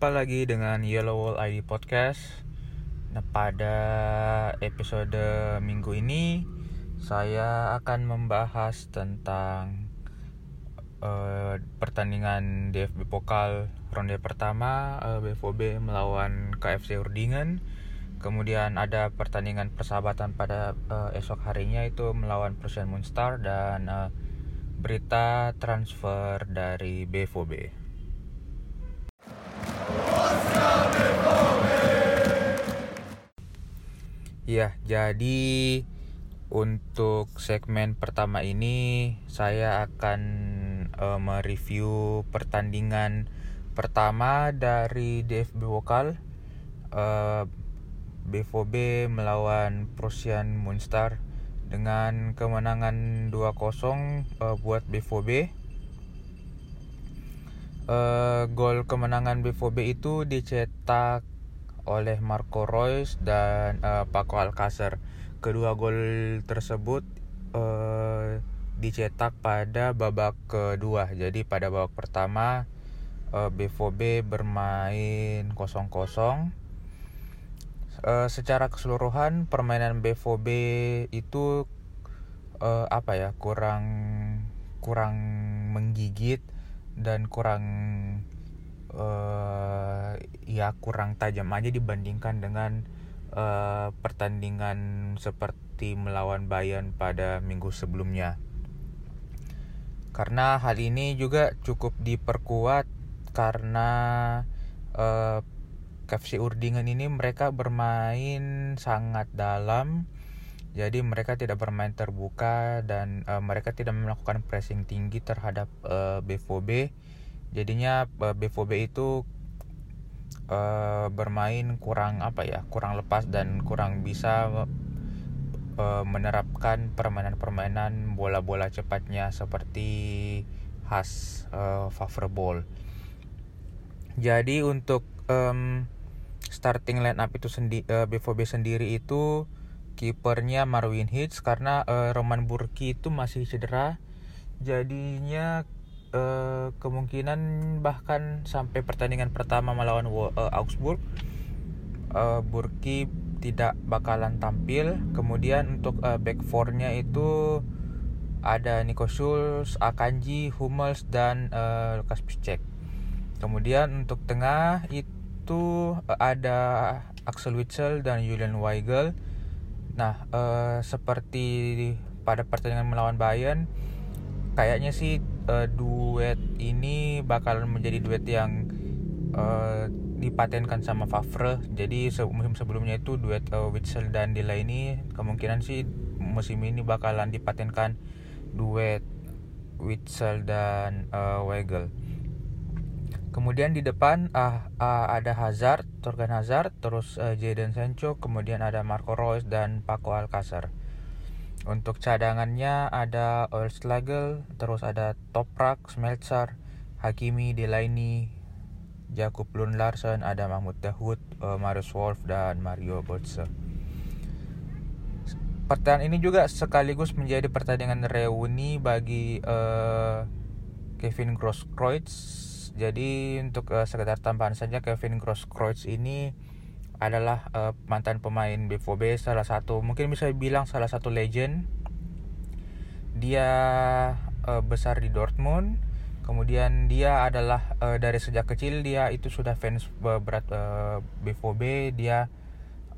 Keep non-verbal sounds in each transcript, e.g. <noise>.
Jumpa lagi dengan Yellow Wall ID Podcast. Nah, pada episode minggu ini saya akan membahas tentang uh, pertandingan DFB Pokal ronde pertama uh, BVB melawan KFC Urdingen. Kemudian ada pertandingan persahabatan pada uh, esok harinya itu melawan Prussian Munster dan uh, berita transfer dari BVB. Ya, jadi untuk segmen pertama ini saya akan uh, mereview pertandingan pertama dari DFB Vokal uh, BVB melawan Prussian Munster dengan kemenangan 2-0 uh, buat BVB. Uh, gol kemenangan BVB itu dicetak oleh Marco Reus dan uh, Paco Alcacer. Kedua gol tersebut uh, dicetak pada babak kedua. Jadi pada babak pertama uh, BVB bermain 0-0. Uh, secara keseluruhan permainan BVB itu uh, apa ya kurang kurang menggigit dan kurang uh, ya kurang tajam aja dibandingkan dengan uh, pertandingan seperti melawan Bayern pada minggu sebelumnya. Karena hal ini juga cukup diperkuat karena uh, KFC Urdingen ini mereka bermain sangat dalam. Jadi mereka tidak bermain terbuka dan uh, mereka tidak melakukan pressing tinggi terhadap uh, BVB jadinya BVB itu uh, bermain kurang apa ya kurang lepas dan kurang bisa uh, menerapkan permainan-permainan bola-bola cepatnya seperti khas uh, Ball. Jadi untuk um, starting line up itu sendi uh, BVB sendiri itu kipernya Marwin Hitz karena uh, Roman Burki itu masih cedera. Jadinya uh, kemungkinan bahkan sampai pertandingan pertama melawan uh, Augsburg uh, Burki tidak bakalan tampil kemudian untuk uh, back four-nya itu ada Nico Schulz, Akanji, Hummels dan uh, Lukas Piszczek. Kemudian untuk tengah itu uh, ada Axel Witsel dan Julian Weigel. Nah, uh, seperti pada pertandingan melawan Bayern, kayaknya sih uh, duet ini bakal menjadi duet yang uh, dipatenkan sama Favre. Jadi musim sebelumnya itu duet uh, Witsel dan Dela ini kemungkinan sih musim ini bakalan dipatenkan duet Witsel dan uh, Weigel. Kemudian di depan uh, uh, ada Hazard, Torgan Hazard, terus uh, Jadon Sancho, kemudian ada Marco Reus dan Paco Alcacer. Untuk cadangannya ada Oelslagel, terus ada Toprak, Smeltsar, Hakimi, Delaney, Jakub Lund Larsen, ada Mahmud Dahoud, uh, Marius Wolf, dan Mario Götze. Pertandingan ini juga sekaligus menjadi pertandingan reuni bagi uh, Kevin Grosskreutz. Jadi untuk uh, sekedar tambahan saja Kevin Grosskreutz ini adalah uh, mantan pemain BVB salah satu mungkin bisa bilang salah satu legend. Dia uh, besar di Dortmund. Kemudian dia adalah uh, dari sejak kecil dia itu sudah fans berat uh, BVB dia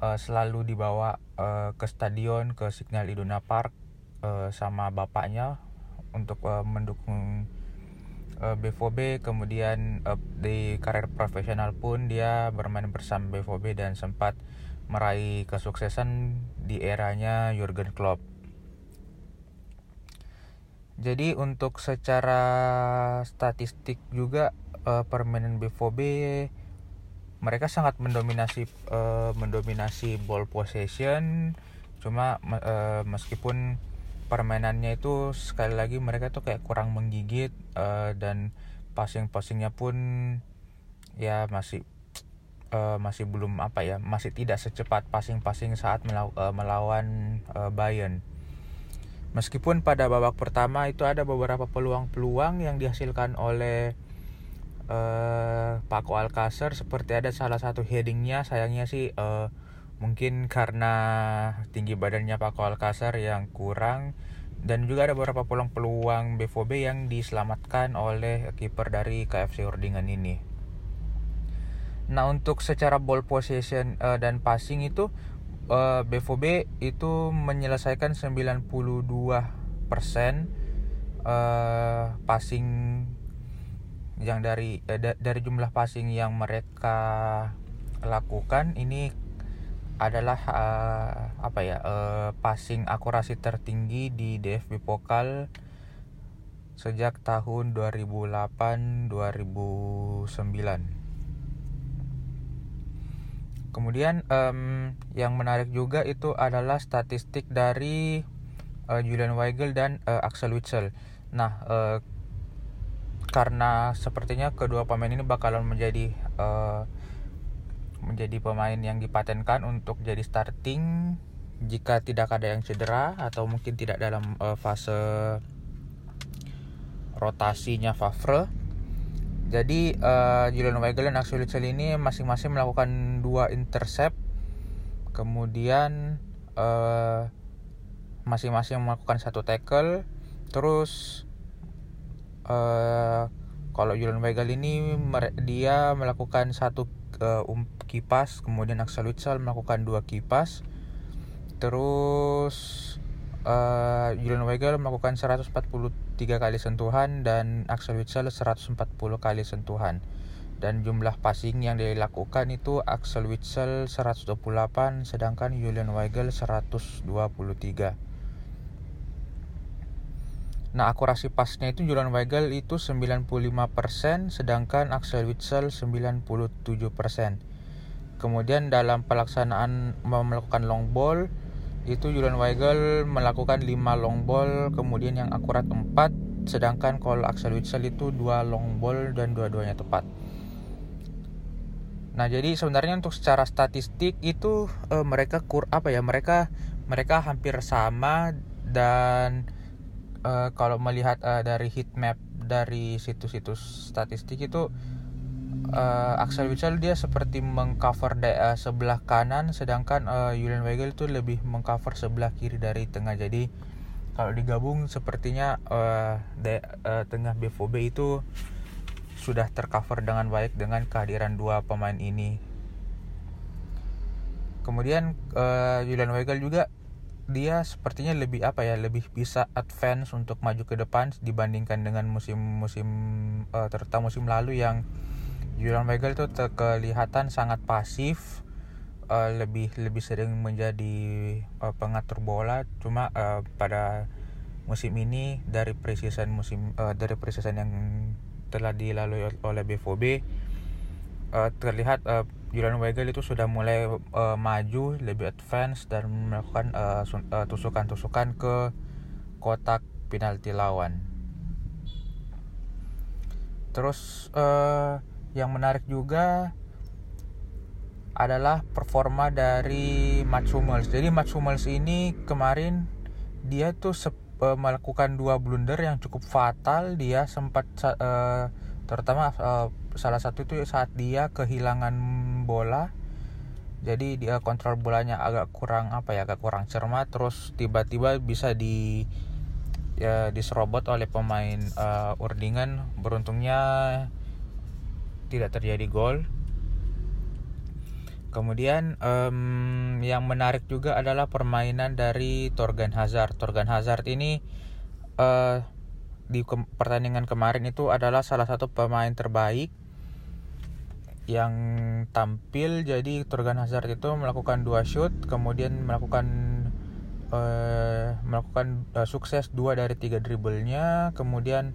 uh, selalu dibawa uh, ke stadion ke Signal Iduna Park uh, sama bapaknya untuk uh, mendukung uh, eh, BVB kemudian uh, di karir profesional pun dia bermain bersama BVB dan sempat meraih kesuksesan di eranya Jurgen Klopp. Jadi untuk secara statistik juga uh, permainan BVB mereka sangat mendominasi uh, mendominasi ball possession cuma uh, meskipun permainannya itu sekali lagi mereka tuh kayak kurang menggigit uh, dan passing-passingnya pun ya masih uh, masih belum apa ya masih tidak secepat passing-passing saat melaw uh, melawan uh, Bayern. Meskipun pada babak pertama itu ada beberapa peluang-peluang yang dihasilkan oleh uh, Paco Alcacer seperti ada salah satu headingnya sayangnya sih uh, mungkin karena tinggi badannya Paco Alcacer yang kurang dan juga ada beberapa peluang-peluang BVB yang diselamatkan oleh kiper dari KFC Urdingan ini. Nah untuk secara ball possession uh, dan passing itu uh, BVB itu menyelesaikan 92% uh, passing yang dari eh, da, dari jumlah passing yang mereka lakukan ini adalah uh, apa ya uh, passing akurasi tertinggi di DFB Pokal sejak tahun 2008 2009 kemudian um, yang menarik juga itu adalah statistik dari uh, Julian Weigel dan uh, Axel Witsel. Nah uh, karena sepertinya kedua pemain ini bakalan menjadi uh, menjadi pemain yang dipatenkan untuk jadi starting jika tidak ada yang cedera atau mungkin tidak dalam uh, fase rotasinya Favre. Jadi uh, Julian Weigel dan Axel Witsel ini masing-masing melakukan dua intercept, kemudian masing-masing uh, melakukan satu tackle, terus uh, kalau Julian Weigel ini dia melakukan satu uh, um, kipas kemudian Axel Witsel melakukan dua kipas. Terus uh, Julian Weigel melakukan 143 kali sentuhan dan Axel Witsel 140 kali sentuhan. Dan jumlah passing yang dilakukan itu Axel Witsel 128 sedangkan Julian Weigel 123 Nah, akurasi pasnya itu Julian Weigel itu 95%, sedangkan Axel Witsel 97%. Kemudian dalam pelaksanaan melakukan long ball, itu Julian Weigel melakukan 5 long ball, kemudian yang akurat 4, sedangkan kalau Axel Witsel itu 2 long ball dan dua-duanya tepat. Nah, jadi sebenarnya untuk secara statistik itu eh, mereka kur apa ya? Mereka mereka hampir sama dan uh, kalau melihat uh, dari heat map dari situs-situs statistik itu uh, Axel Witsel dia seperti mengcover uh, sebelah kanan sedangkan uh, Julian Weigel itu lebih mengcover sebelah kiri dari tengah. Jadi kalau digabung sepertinya uh, de, uh, tengah BVB itu sudah tercover dengan baik dengan kehadiran dua pemain ini. Kemudian uh, Julian Weigel juga dia sepertinya lebih apa ya lebih bisa advance untuk maju ke depan dibandingkan dengan musim-musim uh, terutama musim lalu yang Julian Weigel itu kelihatan sangat pasif uh, lebih lebih sering menjadi uh, pengatur bola. Cuma uh, pada musim ini dari precision musim uh, dari precision yang telah dilalui oleh BVB uh, terlihat uh, Julian Weigel itu sudah mulai uh, maju lebih advance dan melakukan tusukan-tusukan uh, ke kotak penalti lawan. Terus uh, yang menarik juga adalah performa dari Mats Hummels. Jadi Mats Hummels ini kemarin dia tuh uh, melakukan dua blunder yang cukup fatal. Dia sempat uh, terutama uh, salah satu itu saat dia kehilangan bola. Jadi dia kontrol bolanya agak kurang apa ya agak kurang cermat. Terus tiba-tiba bisa di ya diserobot oleh pemain uh, Urdingan beruntungnya tidak terjadi gol. Kemudian um, yang menarik juga adalah permainan dari Torgan Hazard. Torgan Hazard ini uh, di ke pertandingan kemarin itu adalah salah satu pemain terbaik yang tampil jadi Torgan Hazard itu melakukan dua shoot kemudian melakukan uh, melakukan uh, sukses dua dari tiga dribblenya kemudian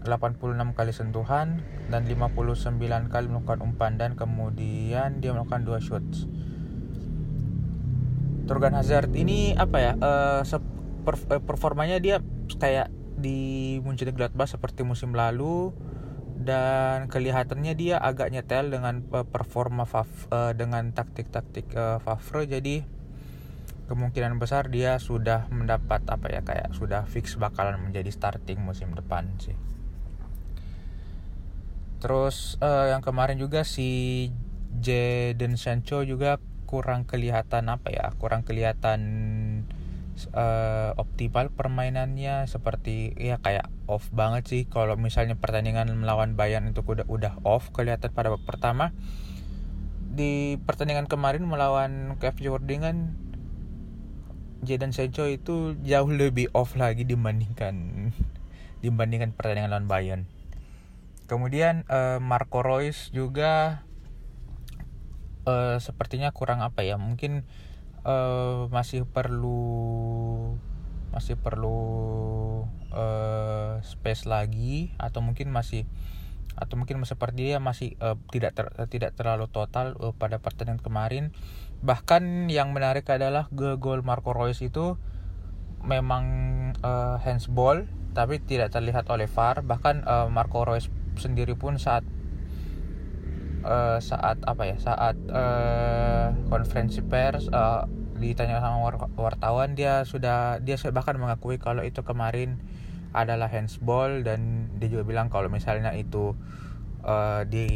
86 kali sentuhan dan 59 kali melakukan umpan dan kemudian dia melakukan dua shots Torgan Hazard ini apa ya uh, performanya dia kayak di Mönchengladbach seperti musim lalu dan kelihatannya dia agak nyetel dengan uh, performa Fav, uh, dengan taktik-taktik uh, Favre jadi kemungkinan besar dia sudah mendapat apa ya kayak sudah fix bakalan menjadi starting musim depan sih. terus yang kemarin juga si Jadon Sancho juga kurang kelihatan apa ya kurang kelihatan uh, optimal permainannya seperti ya kayak off banget sih kalau misalnya pertandingan melawan Bayern itu udah udah off kelihatan pada babak pertama di pertandingan kemarin melawan KFC Wordingan Jadon Sancho itu jauh lebih off lagi dibandingkan <laughs> dibandingkan pertandingan lawan Bayern. Kemudian uh, Marco Reus juga uh, sepertinya kurang apa ya? Mungkin uh, masih perlu masih perlu uh, space lagi atau mungkin masih atau mungkin seperti dia masih uh, tidak ter, tidak terlalu total uh, pada pertandingan kemarin. Bahkan yang menarik adalah gol Marco Reus itu memang uh, handsball tapi tidak terlihat oleh VAR bahkan uh, Marco Reus sendiri pun saat uh, saat apa ya saat uh, konferensi pers uh, ditanya sama wartawan dia sudah dia bahkan mengakui kalau itu kemarin adalah handsball dan dia juga bilang kalau misalnya itu uh, di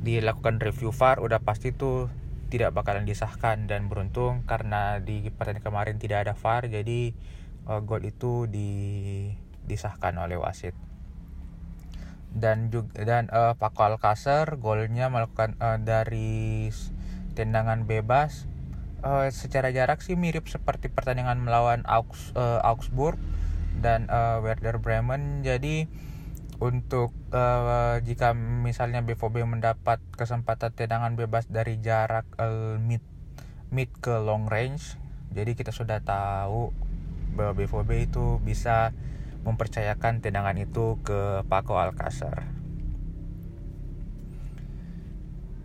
dilakukan review VAR udah pasti itu tidak bakalan disahkan dan beruntung karena di pertandingan kemarin tidak ada VAR jadi uh, gol itu di disahkan oleh wasit dan juga dan uh, Paco Alcacer golnya melakukan uh, dari tendangan bebas. Uh, secara jarak sih mirip seperti pertandingan melawan Augs, uh, Augsburg dan uh, Werder Bremen. Jadi untuk uh, jika misalnya BVB mendapat kesempatan tendangan bebas dari jarak uh, mid mid ke long range jadi kita sudah tahu bahwa BVB itu bisa mempercayakan tendangan itu ke Paco Alcacer.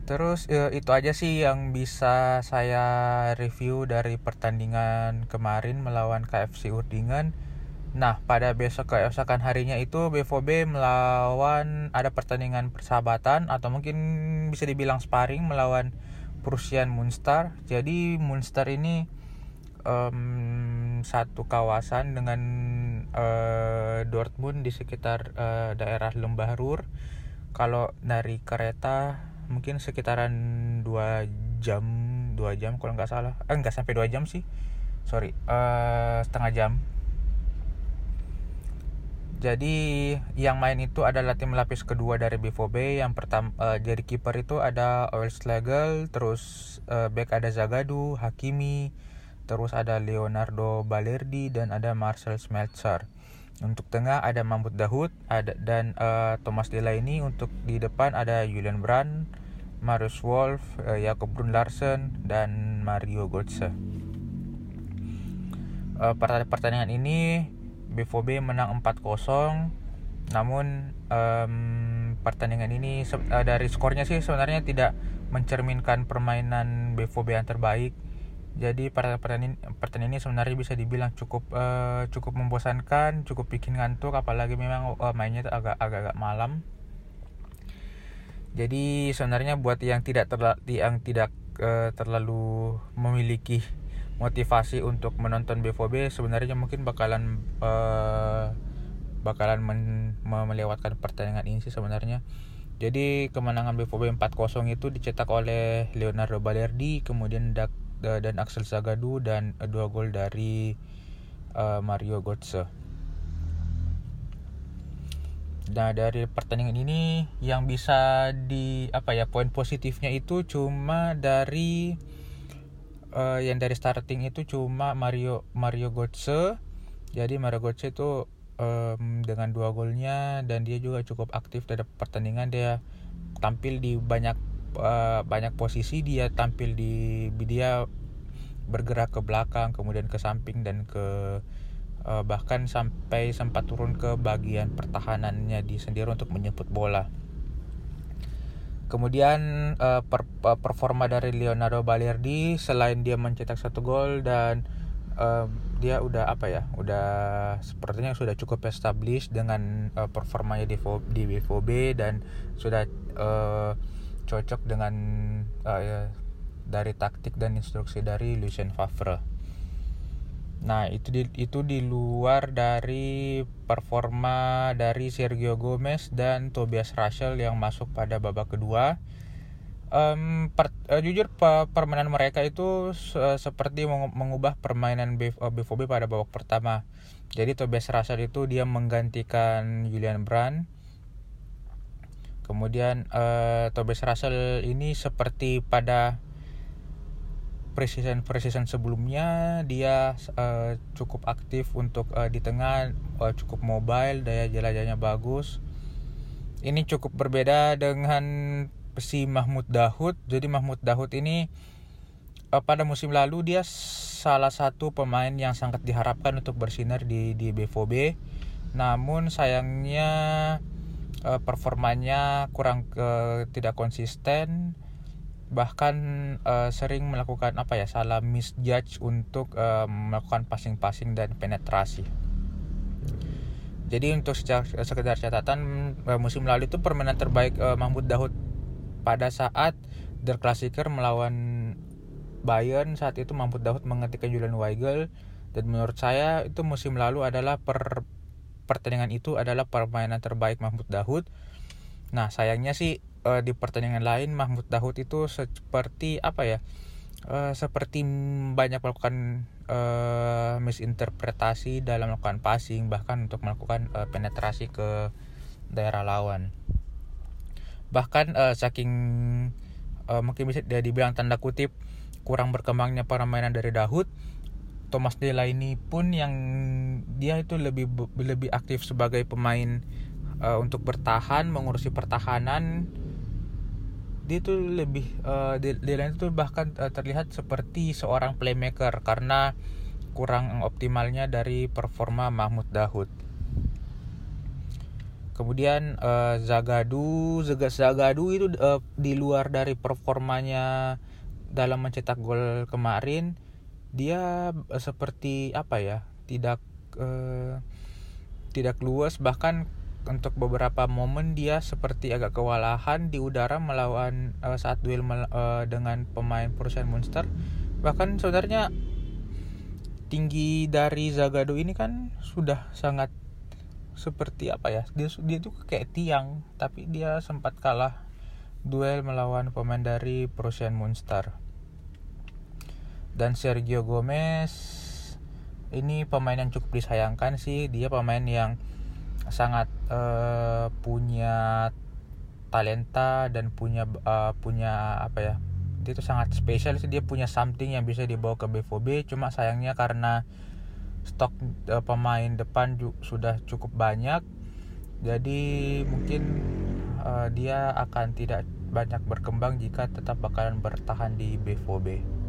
Terus ya, itu aja sih yang bisa saya review dari pertandingan kemarin melawan KFC Urdingan. Nah, pada besok keesokan harinya itu BVB melawan ada pertandingan persahabatan atau mungkin bisa dibilang sparring melawan Prussian Munster. Jadi Munster ini um, satu kawasan dengan uh, Dortmund di sekitar uh, daerah Lembah Rur. Kalau dari kereta mungkin sekitaran dua jam, dua jam kalau nggak salah. Eh nggak sampai dua jam sih. Sorry, uh, setengah jam. Jadi yang main itu adalah tim lapis kedua dari BVB. Yang pertama uh, jadi kiper itu ada Oelslagel, terus uh, back ada Zagadu, Hakimi, terus ada Leonardo Balerdi dan ada Marcel Schmelzer. Untuk tengah ada Mahmud Dahoud ada dan uh, Thomas Delaney untuk di depan ada Julian Brand, Marius Wolf, uh, Jakob Brun Larsen dan Mario Götze. Uh, pertandingan ini BVB menang 4-0 namun um, pertandingan ini uh, dari skornya sih sebenarnya tidak mencerminkan permainan BVB yang terbaik jadi pertandingan pertandingan ini sebenarnya bisa dibilang cukup uh, cukup membosankan cukup bikin ngantuk apalagi memang uh, mainnya agak agak malam. Jadi sebenarnya buat yang tidak terla yang tidak uh, terlalu memiliki motivasi untuk menonton BVB sebenarnya mungkin bakalan uh, bakalan men melewatkan pertandingan ini sih sebenarnya. Jadi kemenangan BVB 4-0 itu dicetak oleh Leonardo Balerdi kemudian Dak dan Axel Zagadou dan dua gol dari uh, Mario Götze. Nah dari pertandingan ini yang bisa di apa ya poin positifnya itu cuma dari uh, yang dari starting itu cuma Mario Mario Götze. Jadi Mario Götze itu um, dengan dua golnya dan dia juga cukup aktif dalam pertandingan dia tampil di banyak uh, banyak posisi dia tampil di dia bergerak ke belakang kemudian ke samping dan ke uh, bahkan sampai sempat turun ke bagian pertahanannya di sendiri untuk menjemput bola. Kemudian per, performa dari Leonardo Balerdi selain dia mencetak satu gol dan dia udah apa ya, udah sepertinya sudah cukup established dengan performanya di di BVB dan sudah uh, cocok dengan uh, ya, dari taktik dan instruksi dari Lucien Favre. Nah, itu di, itu di luar dari performa dari Sergio Gomez dan Tobias Russell yang masuk pada babak kedua. Um, per, uh, jujur pe, permainan mereka itu uh, seperti mengubah permainan BVB pada babak pertama. Jadi Tobias Russell itu dia menggantikan Julian Brand. Kemudian uh, Tobias Russell ini seperti pada preseason sebelumnya dia uh, cukup aktif untuk uh, di tengah uh, cukup mobile daya jelajahnya bagus. Ini cukup berbeda dengan si Mahmud Dahud jadi Mahmud Dahud ini uh, pada musim lalu dia salah satu pemain yang sangat diharapkan untuk bersinar di di BVB namun sayangnya uh, performanya kurang uh, tidak konsisten bahkan uh, sering melakukan apa ya salah misjudge untuk uh, melakukan passing-passing dan penetrasi. Jadi untuk sekedar catatan uh, musim lalu itu permainan terbaik uh, Mahmud Daud pada saat Der Klassiker melawan Bayern saat itu Mahmud Daud mengetikkan Julian Weigel dan menurut saya itu musim lalu adalah per pertandingan itu adalah permainan terbaik Mahmud Daud. Nah sayangnya sih uh, di pertandingan lain Mahmud Daud itu seperti apa ya uh, seperti banyak melakukan uh, misinterpretasi dalam melakukan passing bahkan untuk melakukan penetrasi ke daerah lawan bahkan saking mungkin bisa dibilang tanda kutip kurang berkembangnya permainan dari Daud Thomas Delaney pun yang dia itu lebih lebih aktif sebagai pemain uh, untuk bertahan mengurusi pertahanan dia tuh lebih uh, lain itu bahkan uh, terlihat seperti seorang playmaker karena kurang optimalnya dari performa Mahmud Dahud. Kemudian uh, Zagadu, Zagadu itu uh, di luar dari performanya dalam mencetak gol kemarin, dia uh, seperti apa ya? Tidak uh, tidak luas bahkan untuk beberapa momen dia seperti agak kewalahan di udara melawan uh, saat duel uh, dengan pemain perusahaan Monster bahkan sebenarnya tinggi dari Zagado ini kan sudah sangat seperti apa ya dia dia tuh kayak tiang tapi dia sempat kalah duel melawan pemain dari perusahaan Monster dan Sergio Gomez ini pemain yang cukup disayangkan sih. Dia pemain yang sangat uh, punya talenta dan punya uh, punya apa ya dia itu sangat spesial sih. Dia punya something yang bisa dibawa ke BVB cuma sayangnya karena stok uh, pemain depan sudah cukup banyak. Jadi mungkin uh, dia akan tidak banyak berkembang jika tetap bakalan bertahan di BVB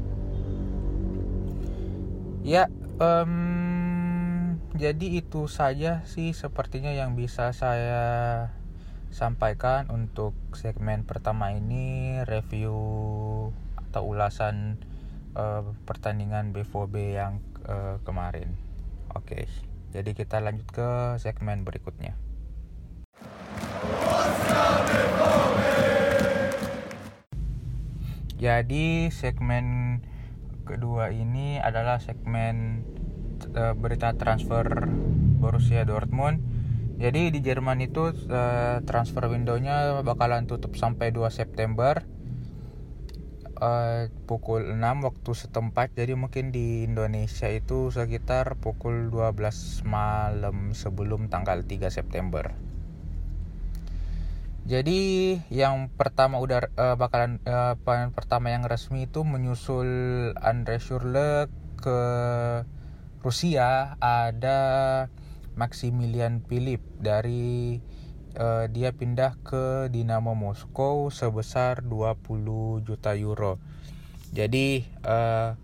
ya um, jadi itu saja sih sepertinya yang bisa saya sampaikan untuk segmen pertama ini review atau ulasan uh, pertandingan BVB yang uh, kemarin. Oke, jadi kita lanjut ke segmen berikutnya. Jadi segmen kedua ini adalah segmen uh, berita transfer Borussia Dortmund. Jadi di Jerman itu uh, transfer windownya bakalan tutup sampai 2 September uh, pukul 6 waktu setempat. Jadi mungkin di Indonesia itu sekitar pukul 12 malam sebelum tanggal 3 September. Jadi yang pertama udah uh, bakalan uh, pertama yang resmi itu menyusul Andre Schürrle ke Rusia ada Maximilian Philip dari uh, dia pindah ke Dinamo Moskow sebesar 20 juta euro. Jadi uh,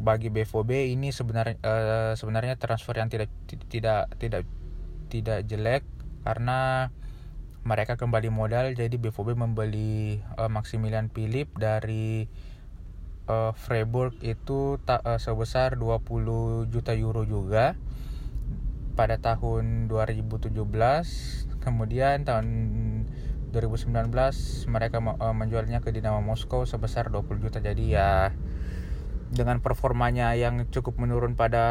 bagi BVB ini sebenarnya uh, sebenarnya transfer yang tidak tidak tidak tidak jelek karena mereka kembali modal jadi BVB membeli uh, Maximilian Philip dari uh, Freiburg itu tak uh, sebesar 20 juta euro juga. Pada tahun 2017 kemudian tahun 2019 mereka uh, menjualnya ke Dinamo Moskow sebesar 20 juta. Jadi ya dengan performanya yang cukup menurun pada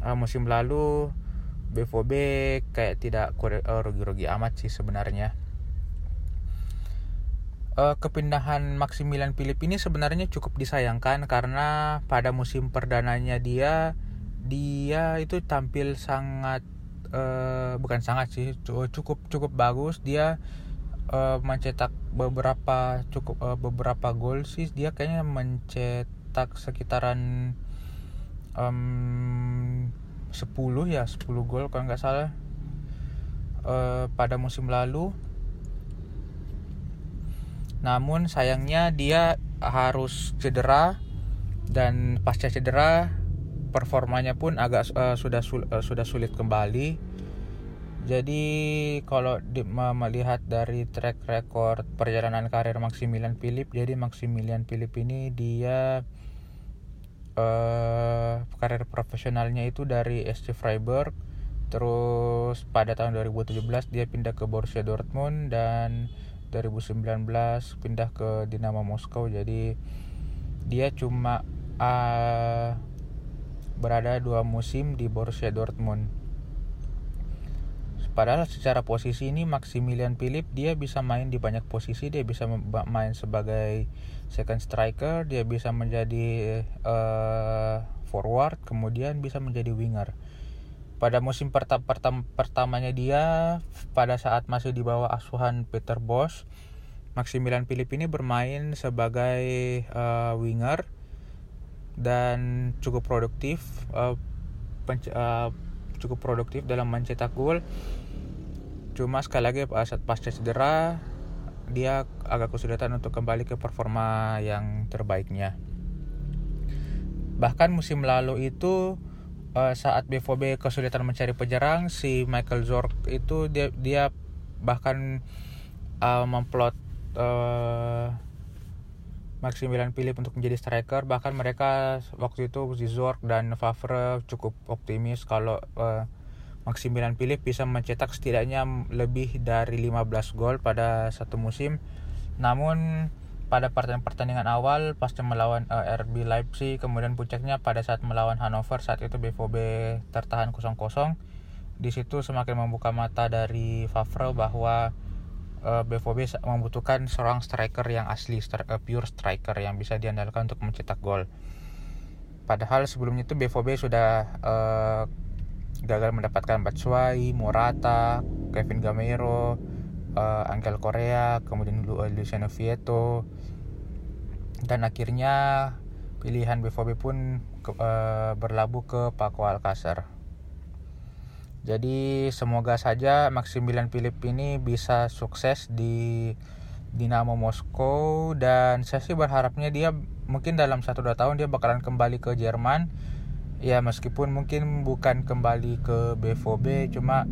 uh, musim lalu BVB kayak tidak uh, rugi-rugi amat sih sebenarnya. Uh, kepindahan Maximilian Philip ini sebenarnya cukup disayangkan karena pada musim perdananya dia dia itu tampil sangat uh, bukan sangat sih cukup cukup bagus. Dia uh, mencetak beberapa cukup uh, beberapa gol sih. Dia kayaknya mencetak sekitaran um, 10 ya 10 gol kalau nggak salah uh, pada musim lalu namun sayangnya dia harus cedera dan pasca cedera performanya pun agak uh, sudah sul, uh, sudah sulit kembali. Jadi kalau di, melihat dari track record perjalanan karir Maximilian Philip, jadi Maximilian Philip ini dia uh, karir profesionalnya itu dari SC Freiburg, terus pada tahun 2017 dia pindah ke Borussia Dortmund dan 2019 pindah ke Dinamo Moskow. Jadi dia cuma uh, berada dua musim di Borussia Dortmund padahal secara posisi ini Maximilian Philip dia bisa main di banyak posisi. Dia bisa main sebagai second striker dia bisa menjadi uh, forward kemudian bisa menjadi winger. Pada musim pertama pertam pertamanya dia pada saat masih di bawah asuhan Peter Bosch Maximilian Philip ini bermain sebagai uh, winger dan cukup produktif uh, uh, cukup produktif dalam mencetak gol cuma sekali lagi pasca cedera dia agak kesulitan untuk kembali ke performa yang terbaiknya. Bahkan musim lalu itu uh, saat BVB kesulitan mencari penyerang si Michael Zorc itu dia dia bahkan uh, memplot uh, Maximilian Philip untuk menjadi striker. Bahkan mereka waktu itu si Zorc dan Favre cukup optimis kalau uh, Maximilian Philip bisa mencetak setidaknya lebih dari 15 gol pada satu musim. Namun pada pertandingan awal pasca melawan uh, eh, RB Leipzig kemudian puncaknya pada saat melawan Hannover saat itu BVB tertahan 0-0 di situ semakin membuka mata dari Favre bahwa uh, eh, BVB membutuhkan seorang striker yang asli uh, pure striker yang bisa diandalkan untuk mencetak gol. Padahal sebelumnya itu BVB sudah uh, gagal mendapatkan Batshuayi, Morata, Kevin Gamero, uh, Angel Korea, kemudian Luciano Vieto, dan akhirnya pilihan BVB pun ke, uh, berlabuh ke Paco Alcacer. Jadi semoga saja Maximilian Philip ini bisa sukses di Dinamo Moskow dan saya sih berharapnya dia mungkin dalam 1-2 tahun dia bakalan kembali ke Jerman ya meskipun mungkin bukan kembali ke BVB cuma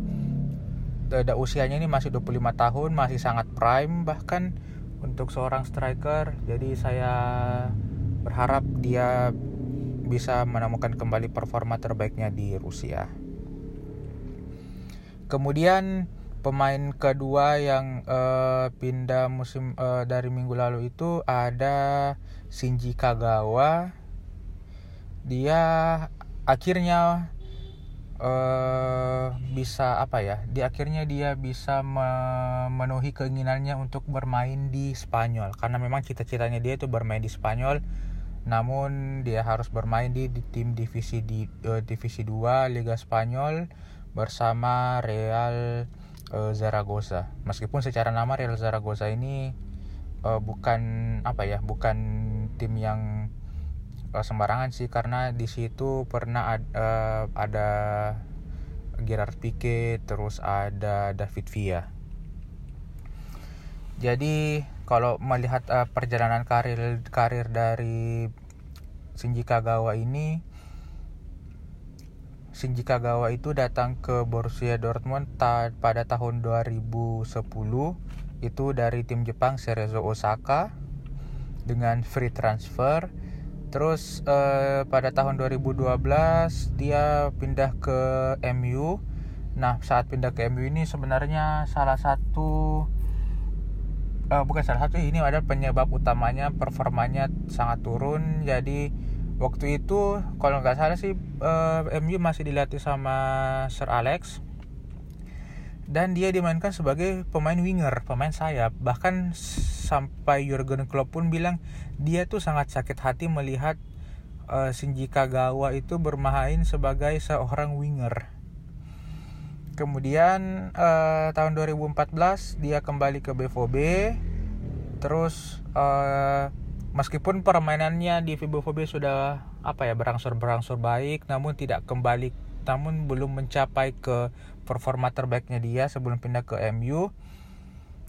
ada usianya ini masih 25 tahun masih sangat prime bahkan untuk seorang striker. Jadi saya berharap dia bisa menemukan kembali performa terbaiknya di Rusia. Kemudian pemain kedua yang uh, pindah musim uh, dari minggu lalu itu ada Shinji Kagawa. Dia akhirnya uh, bisa apa ya di akhirnya dia bisa memenuhi keinginannya untuk bermain di Spanyol. Karena memang cita-citanya dia itu bermain di Spanyol namun dia harus bermain di, di tim divisi di uh, divisi 2 Liga Spanyol bersama Real uh, Zaragoza. Meskipun secara nama Real Zaragoza ini uh, bukan apa ya bukan tim yang uh, sembarangan sih karena di situ pernah ad, uh, ada Gerard Pique terus ada David Villa. Jadi kalau melihat uh, perjalanan karir karir dari Shinji Kagawa ini Shinji Kagawa itu datang ke Borussia Dortmund ta pada tahun 2010 itu dari tim Jepang Cerezo Osaka dengan free transfer Terus uh, pada tahun 2012 dia pindah ke MU. Nah, saat pindah ke MU ini sebenarnya salah satu uh, bukan salah satu ini adalah penyebab utamanya performanya sangat turun jadi waktu itu kalau nggak salah sih uh, MU masih dilatih sama Sir Alex dan dia dimainkan sebagai pemain winger, pemain sayap. Bahkan sampai Jurgen Klopp pun bilang dia tuh sangat sakit hati melihat uh, Shinji Kagawa itu bermain sebagai seorang winger. Kemudian uh, tahun 2014 dia kembali ke BVB. Terus uh, meskipun permainannya di BVB sudah apa ya berangsur-berangsur baik, namun tidak kembali namun belum mencapai ke performa terbaiknya dia sebelum pindah ke MU.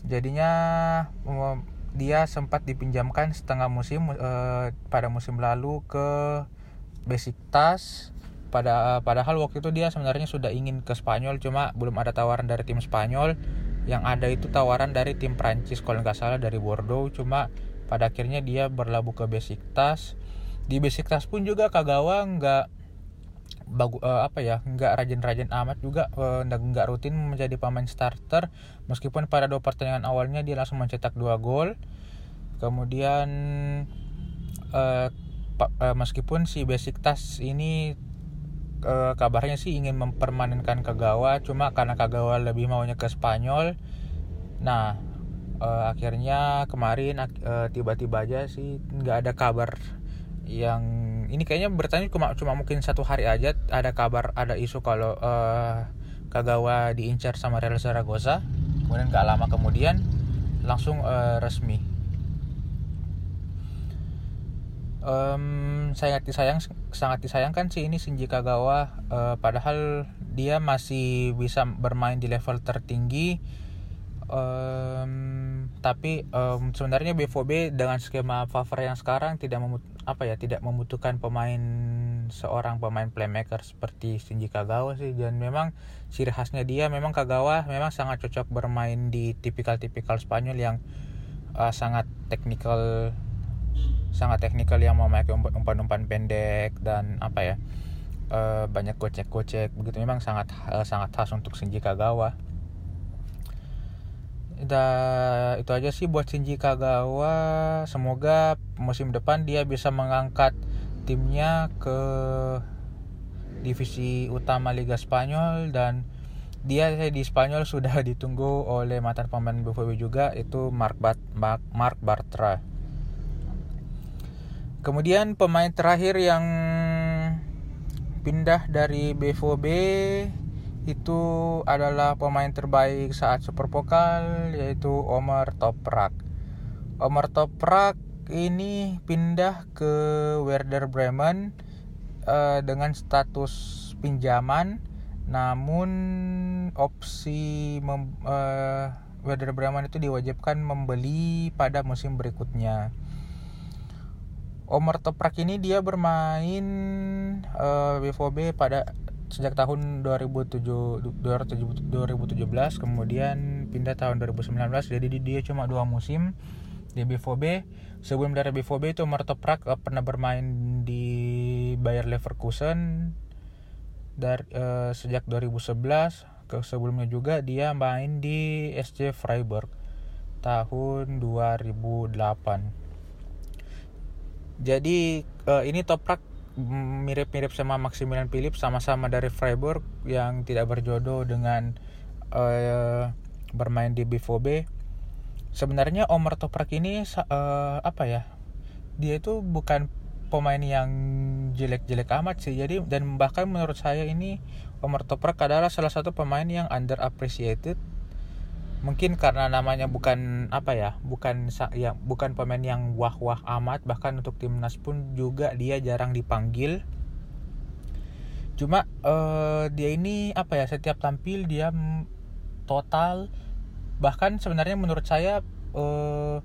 Jadinya dia sempat dipinjamkan setengah musim uh, pada musim lalu ke Besiktas. Pada padahal waktu itu dia sebenarnya sudah ingin ke Spanyol cuma belum ada tawaran dari tim Spanyol. Yang ada itu tawaran dari tim Prancis kalau nggak salah dari Bordeaux. Cuma pada akhirnya dia berlabuh ke Besiktas. Di Besiktas pun juga Kagawa nggak bagu uh, apa ya nggak rajin-rajin amat juga uh, nggak rutin menjadi pemain starter. Meskipun pada dua pertandingan awalnya dia langsung mencetak dua gol. Kemudian uh, uh, meskipun si Besiktas ini uh, kabarnya sih ingin mempermanenkan Kagawa cuma karena Kagawa lebih maunya ke Spanyol. Nah uh, akhirnya kemarin uh, tiba-tiba aja sih nggak ada kabar yang ini kayaknya bertanya cuma cuma mungkin satu hari aja ada kabar ada isu kalau uh, Kagawa diincar sama Real Zaragoza. Kemudian nggak lama kemudian langsung uh, resmi. Um, sangat disayang sangat disayangkan sih ini Shinji Kagawa. Uh, padahal dia masih bisa bermain di level tertinggi. Um, tapi um, sebenarnya BVB dengan skema Favre yang sekarang tidak memut apa ya tidak membutuhkan pemain seorang pemain playmaker seperti Shinji Kagawa sih. Dan memang ciri khasnya dia memang Kagawa memang sangat cocok bermain di tipikal-tipikal Spanyol yang uh, sangat teknikal sangat teknikal yang memakai umpan-umpan pendek dan apa ya uh, banyak gocek-gocek begitu. Memang sangat uh, sangat khas untuk Shinji Kagawa da, itu aja sih buat Shinji Kagawa. Semoga musim depan dia bisa mengangkat timnya ke divisi utama Liga Spanyol dan dia di Spanyol sudah <laughs> ditunggu oleh mantan pemain BVB juga itu Mark, Bat, Mark, Mark Bartra. Kemudian pemain terakhir yang pindah dari BVB itu adalah pemain terbaik saat Super Pokal yaitu Omar Toprak. Omar Toprak ini pindah ke Werder Bremen uh, dengan status pinjaman namun opsi mem, uh, Werder Bremen itu diwajibkan membeli pada musim berikutnya. Omar Toprak ini dia bermain uh, BVB pada sejak tahun 2007 2017 kemudian pindah tahun 2019 jadi dia cuma dua musim di BVB sebelum dari BVB itu Martoprak uh, pernah bermain di Bayer Leverkusen. Dari uh, sejak 2011 ke sebelumnya juga dia main di SC Freiburg tahun 2008 jadi uh, ini Toprak mirip-mirip sama Maximilian Philip sama-sama dari Freiburg yang tidak berjodoh dengan uh, bermain di BVB. Sebenarnya Omar Toprak ini uh, apa ya? Dia itu bukan pemain yang jelek-jelek amat sih. Jadi dan bahkan menurut saya ini Omar Toprak adalah salah satu pemain yang underappreciated mungkin karena namanya bukan apa ya bukan ya bukan pemain yang wah wah amat bahkan untuk timnas pun juga dia jarang dipanggil. Cuma uh, dia ini apa ya setiap tampil dia total. Bahkan sebenarnya menurut saya uh,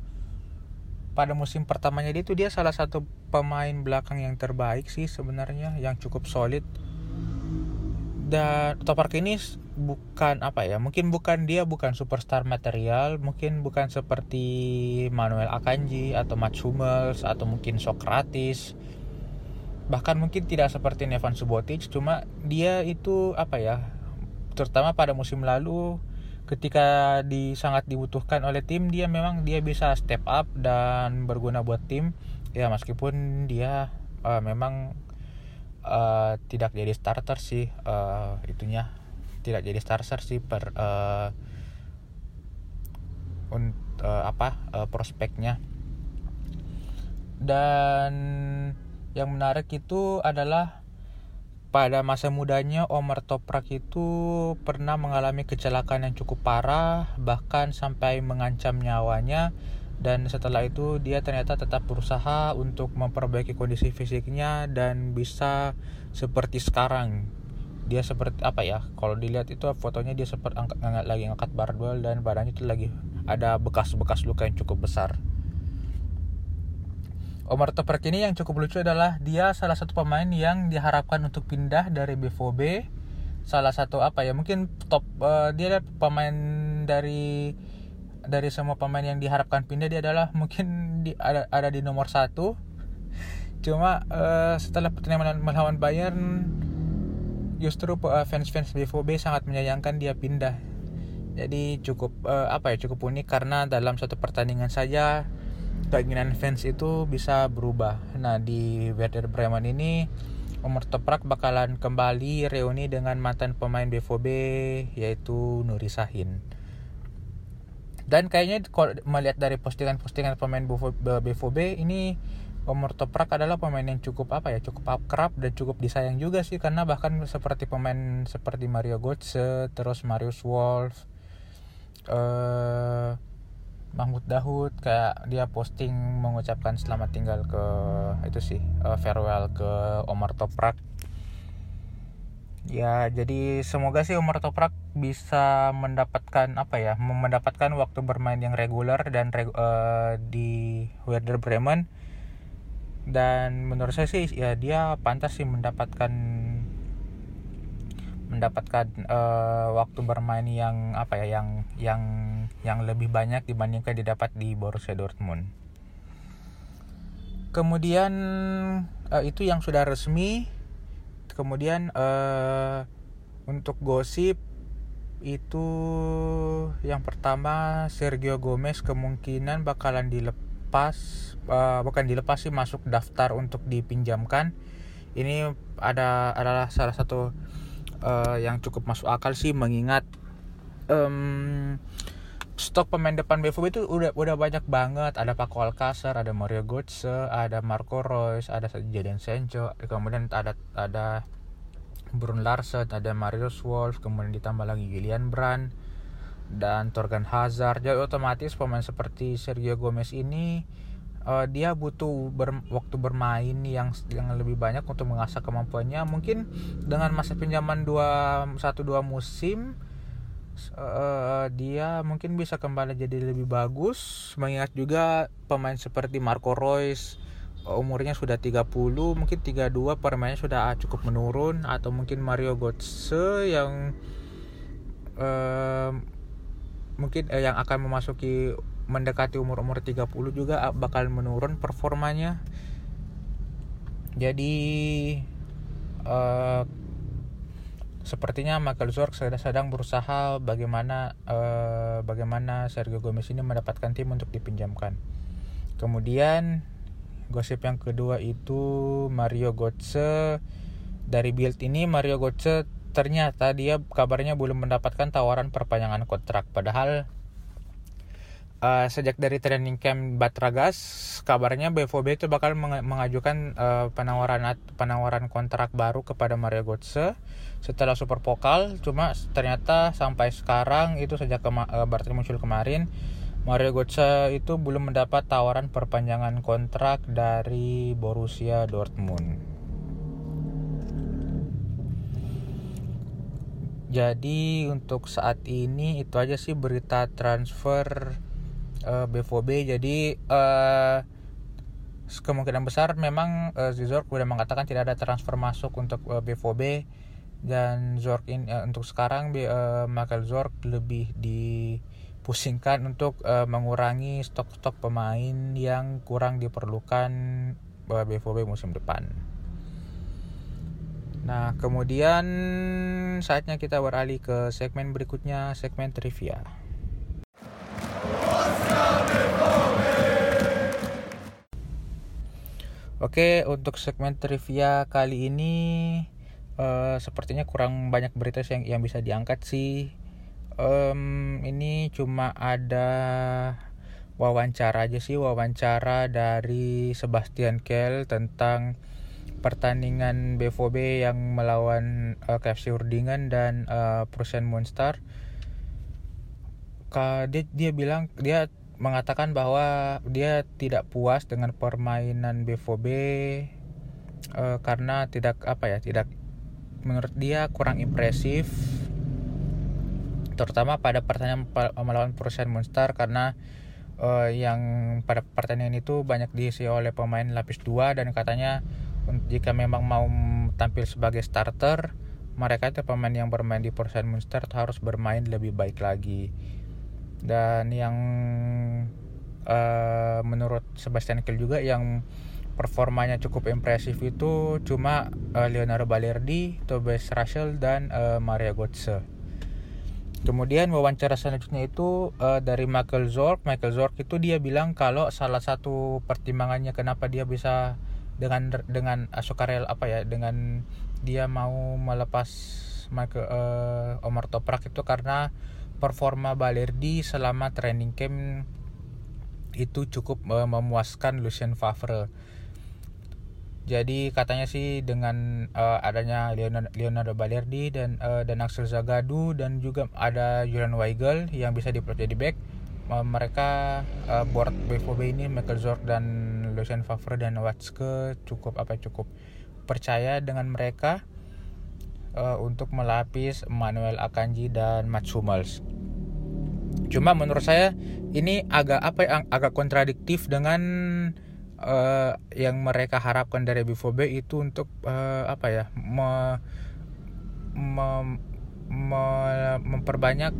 pada musim pertamanya dia itu dia salah satu pemain belakang yang terbaik sih sebenarnya yang cukup solid dan Toprak ini bukan apa ya mungkin bukan dia bukan superstar material mungkin bukan seperti Manuel Akanji atau Mats Hummels atau mungkin Socrates. Bahkan mungkin tidak seperti Nevan Subotic cuma dia itu apa ya terutama pada musim lalu ketika di sangat dibutuhkan oleh tim dia memang dia bisa step up dan berguna buat tim. Ya meskipun dia uh, memang uh, tidak jadi starter sih uh, itunya. Tidak jadi starter sih per uh, uh, apa uh, prospeknya. Dan yang menarik itu adalah pada masa mudanya Omar Toprak itu pernah mengalami kecelakaan yang cukup parah bahkan sampai mengancam nyawanya dan setelah itu dia ternyata tetap berusaha untuk memperbaiki kondisi fisiknya dan bisa seperti sekarang dia seperti apa ya kalau dilihat itu fotonya dia seperti angkat, lagi ngangkat barbel dan badannya itu lagi ada bekas-bekas luka yang cukup besar Omar Toprak ini yang cukup lucu adalah dia salah satu pemain yang diharapkan untuk pindah dari BVB. Salah satu apa ya mungkin top uh, dia pemain dari dari semua pemain yang diharapkan pindah dia adalah mungkin di, ada ada di nomor satu. Cuma uh, setelah pertandingan melawan Bayern justru uh, fans-fans BVB sangat menyayangkan dia pindah. Jadi cukup uh, apa ya cukup unik karena dalam satu pertandingan saja keinginan fans itu bisa berubah. Nah di Werder Bremen ini Umar Toprak bakalan kembali reuni dengan mantan pemain BVB yaitu Nuri Sahin. Dan kayaknya kalau melihat dari postingan-postingan pemain BVB ini Umar Toprak adalah pemain yang cukup apa ya cukup akrab dan cukup disayang juga sih. Karena bahkan seperti pemain seperti Mario Götze terus Marius Wolf uh, Mahmud Dahud kayak dia posting mengucapkan selamat tinggal ke itu sih uh, farewell ke Omar Toprak ya jadi semoga sih Omar Toprak bisa mendapatkan apa ya mendapatkan waktu bermain yang reguler dan uh, di Werder Bremen dan menurut saya sih ya dia pantas sih mendapatkan mendapatkan uh, waktu bermain yang apa ya yang yang yang lebih banyak dibandingkan didapat di Borussia Dortmund. Kemudian uh, itu yang sudah resmi. Kemudian uh, untuk gosip itu yang pertama Sergio Gomez kemungkinan bakalan dilepas uh, bukan dilepas sih masuk daftar untuk dipinjamkan. Ini ada adalah salah satu uh, yang cukup masuk akal sih mengingat um, stok pemain depan BVB itu udah udah banyak banget. Ada Paco Alcacer ada Mario Götze ada Marco Reus ada Jadon Sancho. Kemudian ada ada Brun Larsen ada Mario Wolf kemudian ditambah lagi Gillian Brand dan Torgan Hazard. Jadi otomatis pemain seperti Sergio Gomez ini uh, dia butuh ber, waktu bermain yang yang lebih banyak untuk mengasah kemampuannya. Mungkin dengan masa pinjaman dua satu dua musim uh, dia mungkin bisa kembali jadi lebih bagus mengingat juga pemain seperti Marco Reus umurnya sudah 30 mungkin 32 permainnya sudah cukup menurun atau mungkin Mario Götze yang uh, mungkin uh, yang akan memasuki mendekati umur-umur 30 juga ah, bakal menurun performanya. Jadi uh, sepertinya Michael Zorc sedang, berusaha bagaimana uh, bagaimana Sergio Gomez ini mendapatkan tim untuk dipinjamkan. Kemudian gosip yang kedua itu Mario Götze. Dari build ini Mario Götze ternyata dia kabarnya belum mendapatkan tawaran perpanjangan kontrak. Padahal uh, sejak dari training camp Batragas kabarnya BVB itu bakal mengajukan uh, penawaran penawaran kontrak baru kepada Mario Götze setelah Super Pokal cuma ternyata sampai sekarang itu sejak kema berarti muncul kemarin Mario Götze itu belum mendapat tawaran perpanjangan kontrak dari Borussia Dortmund. Jadi untuk saat ini itu aja sih berita transfer uh, eh, BVB jadi uh, kemungkinan besar memang uh, Zork sudah mengatakan tidak ada transfer masuk untuk uh, BVB dan Zork ini uh, untuk sekarang uh, Michael Zork lebih dipusingkan untuk uh, mengurangi stok-stok pemain yang kurang diperlukan uh, BVB musim depan. Nah, kemudian saatnya kita beralih ke segmen berikutnya, segmen trivia. Oke, untuk segmen trivia kali ini uh, sepertinya kurang banyak berita yang yang bisa diangkat sih. Um, ini cuma ada wawancara aja sih, wawancara dari Sebastian Kell tentang pertandingan BVB yang melawan uh, eh, KFC Urdingan dan uh, Prussian Monster. Dia dia bilang dia mengatakan bahwa dia tidak puas dengan permainan BVB uh, karena tidak apa ya tidak menurut dia kurang impresif terutama pada pertandingan melawan perusahaan Monster karena uh, yang pada pertandingan itu banyak diisi oleh pemain lapis 2 dan katanya jika memang mau tampil sebagai starter mereka itu pemain yang bermain di perusahaan Monster harus bermain lebih baik lagi. Dan yang uh, menurut Sebastian Kiel juga yang performanya cukup impresif itu cuma uh, Leonardo Balerdi, Tobias Russell dan uh, Maria Götze. Kemudian wawancara selanjutnya itu uh, dari Michael Zorc. Michael Zorc itu dia bilang kalau salah satu pertimbangannya kenapa dia bisa dengan dengan sukarela apa ya dengan dia mau melepas Michael uh, Omar Toprak itu karena performa Balerdi selama training camp itu cukup uh, memuaskan Lucien Favre. Jadi katanya sih dengan uh, adanya Leonardo, Leonardo Balerdi dan uh, dan Axel Zagadou dan juga ada Julian Weigel yang bisa dipercaya di back uh, mereka uh, board BVB ini Michael Zorc dan Lucien Favre dan Watzke cukup apa cukup percaya dengan mereka uh, untuk melapis Manuel Akanji dan Mats Hummels. Cuma menurut saya ini agak apa yang agak kontradiktif dengan uh, yang mereka harapkan dari BVB itu untuk uh, apa ya me, me, me, memperbanyak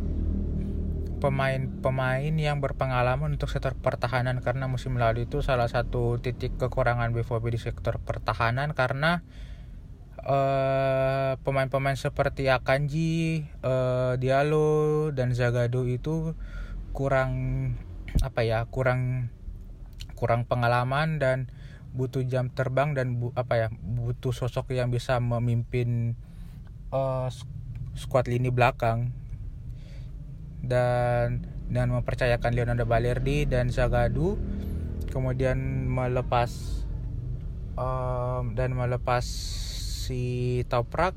pemain-pemain yang berpengalaman untuk sektor pertahanan. Karena musim lalu itu salah satu titik kekurangan BVB di sektor pertahanan. Karena pemain pemain-pemain seperti Akanji, uh, Diallo dan Zagado itu kurang apa ya kurang kurang pengalaman dan butuh jam terbang dan bu, apa ya butuh sosok yang bisa memimpin uh, skuad lini belakang dan dan mempercayakan Leonardo Balerdi dan Zagadu kemudian melepas um, dan melepas si Toprak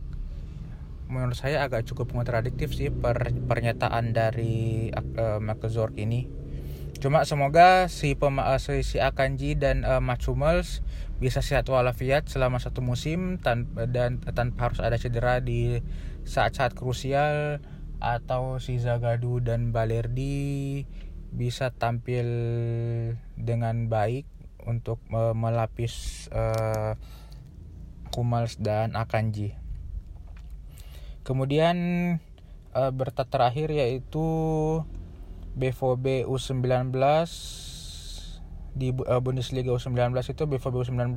menurut saya agak cukup kontradiktif sih per, pernyataan dari uh, Michael Zorc ini. Cuma semoga si pema, uh, si, si Akanji dan uh, Matsumels bisa sehat walafiat selama satu musim tan dan tanpa harus ada cedera di saat-saat krusial atau si Zagadu dan Balerdi bisa tampil dengan baik untuk uh, melapis uh, Kumals dan Akanji. Kemudian uh, berita terakhir yaitu BVB U19 di uh, Bundesliga U19 itu BVB U19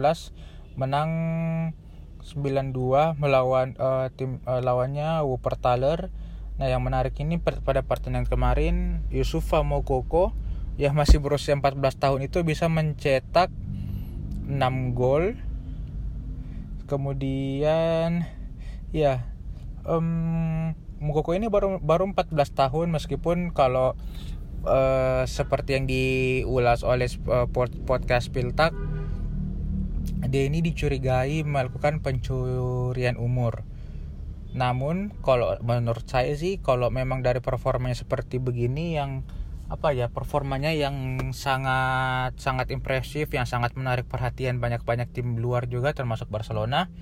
menang 9-2 melawan uh, tim uh, lawannya Wuppertaler. Nah, yang menarik ini pada pertandingan kemarin Yusufa Mokoko yang masih berusia 14 tahun itu bisa mencetak 6 gol kemudian ya um, Mugoko ini baru baru 14 tahun meskipun kalau uh, seperti yang diulas oleh uh, podcast Piltak dia ini dicurigai melakukan pencurian umur. Namun kalau menurut saya sih kalau memang dari performanya seperti begini yang apa ya performanya yang sangat sangat impresif yang sangat menarik perhatian banyak-banyak tim luar juga termasuk Barcelona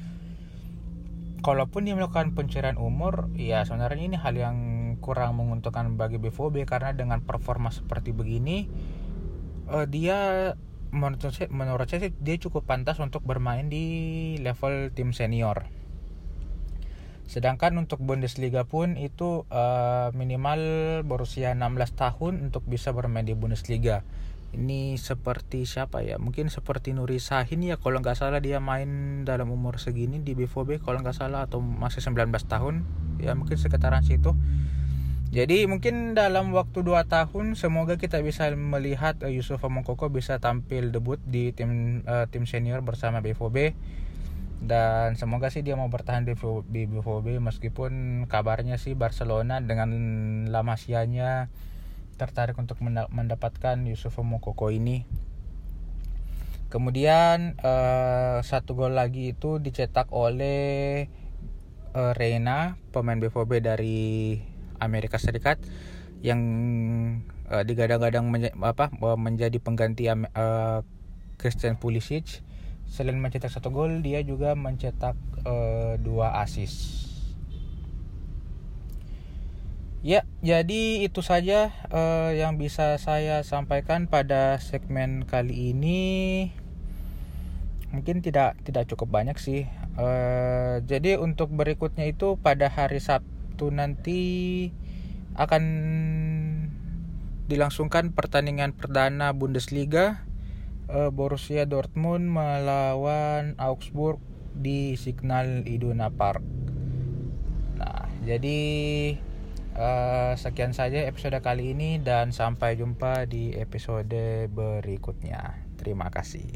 kalaupun dia melakukan pencurian umur ya sebenarnya ini hal yang kurang menguntungkan bagi BVB karena dengan performa seperti begini uh, dia menurut saya menurut saya sih dia cukup pantas untuk bermain di level tim senior Sedangkan untuk Bundesliga pun itu uh, minimal berusia 16 tahun untuk bisa bermain di Bundesliga. Ini seperti siapa ya? Mungkin seperti Nuri Sahin ya kalau nggak salah dia main dalam umur segini di BVB kalau nggak salah atau masih 19 tahun. Ya mungkin sekitaran situ. Jadi mungkin dalam waktu 2 tahun semoga kita bisa melihat uh, Yusuf Mokoko bisa tampil debut di tim uh, tim senior bersama BVB dan semoga sih dia mau bertahan di BVB meskipun kabarnya sih Barcelona dengan lama sianya tertarik untuk mendapatkan Yusuf Mokoko ini. Kemudian uh, satu gol lagi itu dicetak oleh uh, Reina pemain BVB dari Amerika Serikat yang uh, digadang-gadang menja menjadi pengganti uh, Christian Pulisic. Selain mencetak satu gol, dia juga mencetak uh, dua assist. Ya, jadi itu saja uh, yang bisa saya sampaikan pada segmen kali ini. Mungkin tidak tidak cukup banyak sih. Uh, jadi untuk berikutnya itu pada hari Sabtu nanti akan dilangsungkan pertandingan perdana Bundesliga uh, Borussia Dortmund melawan Augsburg di Signal Iduna Park. Nah, jadi Eh, sekian saja episode kali ini dan sampai jumpa di episode berikutnya. Terima kasih.